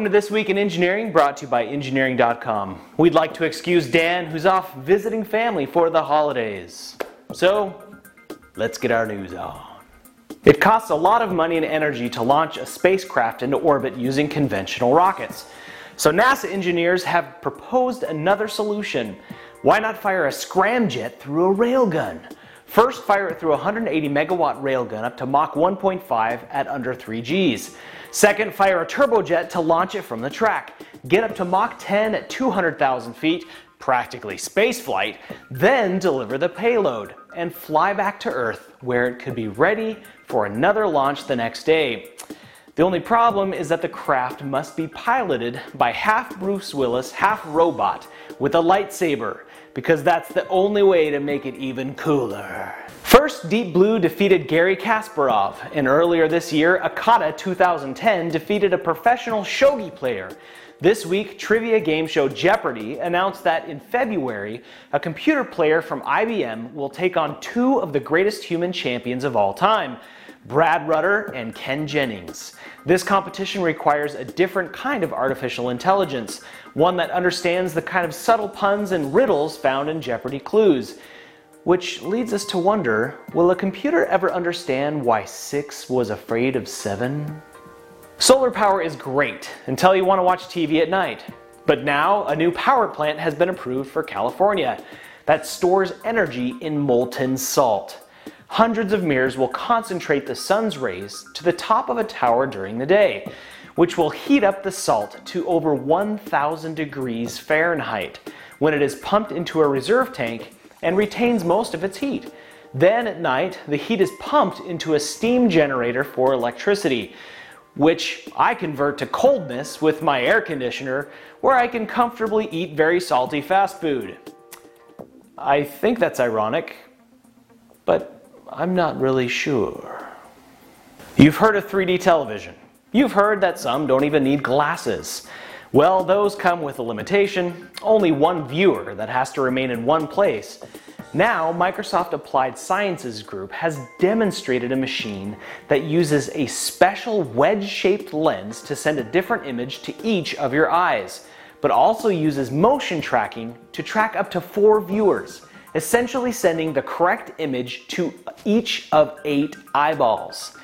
Welcome to This Week in Engineering, brought to you by Engineering.com. We'd like to excuse Dan, who's off visiting family for the holidays. So, let's get our news on. It costs a lot of money and energy to launch a spacecraft into orbit using conventional rockets. So, NASA engineers have proposed another solution. Why not fire a scramjet through a railgun? First, fire it through a 180 megawatt railgun up to Mach 1.5 at under 3 Gs. Second, fire a turbojet to launch it from the track. Get up to Mach 10 at 200,000 feet, practically spaceflight, then deliver the payload and fly back to Earth where it could be ready for another launch the next day. The only problem is that the craft must be piloted by half Bruce Willis, half robot with a lightsaber, because that's the only way to make it even cooler. First, Deep Blue defeated Garry Kasparov, and earlier this year, Akara 2010 defeated a professional shogi player. This week, trivia game show Jeopardy announced that in February, a computer player from IBM will take on two of the greatest human champions of all time. Brad Rutter and Ken Jennings. This competition requires a different kind of artificial intelligence, one that understands the kind of subtle puns and riddles found in Jeopardy clues. Which leads us to wonder will a computer ever understand why 6 was afraid of 7? Solar power is great until you want to watch TV at night. But now, a new power plant has been approved for California that stores energy in molten salt. Hundreds of mirrors will concentrate the sun's rays to the top of a tower during the day, which will heat up the salt to over 1000 degrees Fahrenheit when it is pumped into a reserve tank and retains most of its heat. Then at night, the heat is pumped into a steam generator for electricity, which I convert to coldness with my air conditioner, where I can comfortably eat very salty fast food. I think that's ironic, but I'm not really sure. You've heard of 3D television. You've heard that some don't even need glasses. Well, those come with a limitation only one viewer that has to remain in one place. Now, Microsoft Applied Sciences Group has demonstrated a machine that uses a special wedge shaped lens to send a different image to each of your eyes, but also uses motion tracking to track up to four viewers, essentially sending the correct image to each of eight eyeballs.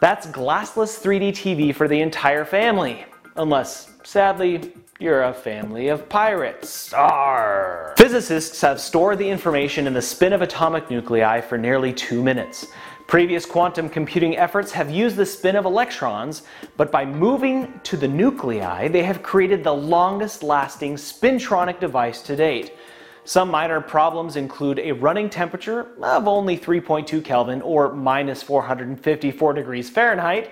That's glassless 3D TV for the entire family. Unless, sadly, you're a family of pirates. Arr. Physicists have stored the information in the spin of atomic nuclei for nearly two minutes. Previous quantum computing efforts have used the spin of electrons, but by moving to the nuclei, they have created the longest lasting spintronic device to date. Some minor problems include a running temperature of only 3.2 Kelvin or minus 454 degrees Fahrenheit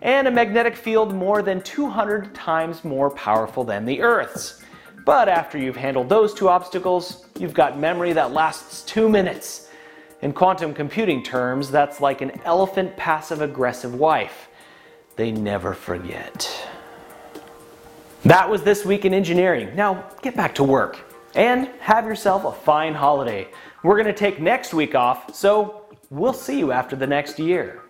and a magnetic field more than 200 times more powerful than the Earth's. But after you've handled those two obstacles, you've got memory that lasts two minutes. In quantum computing terms, that's like an elephant passive aggressive wife. They never forget. That was This Week in Engineering. Now get back to work and have yourself a fine holiday. We're going to take next week off, so we'll see you after the next year.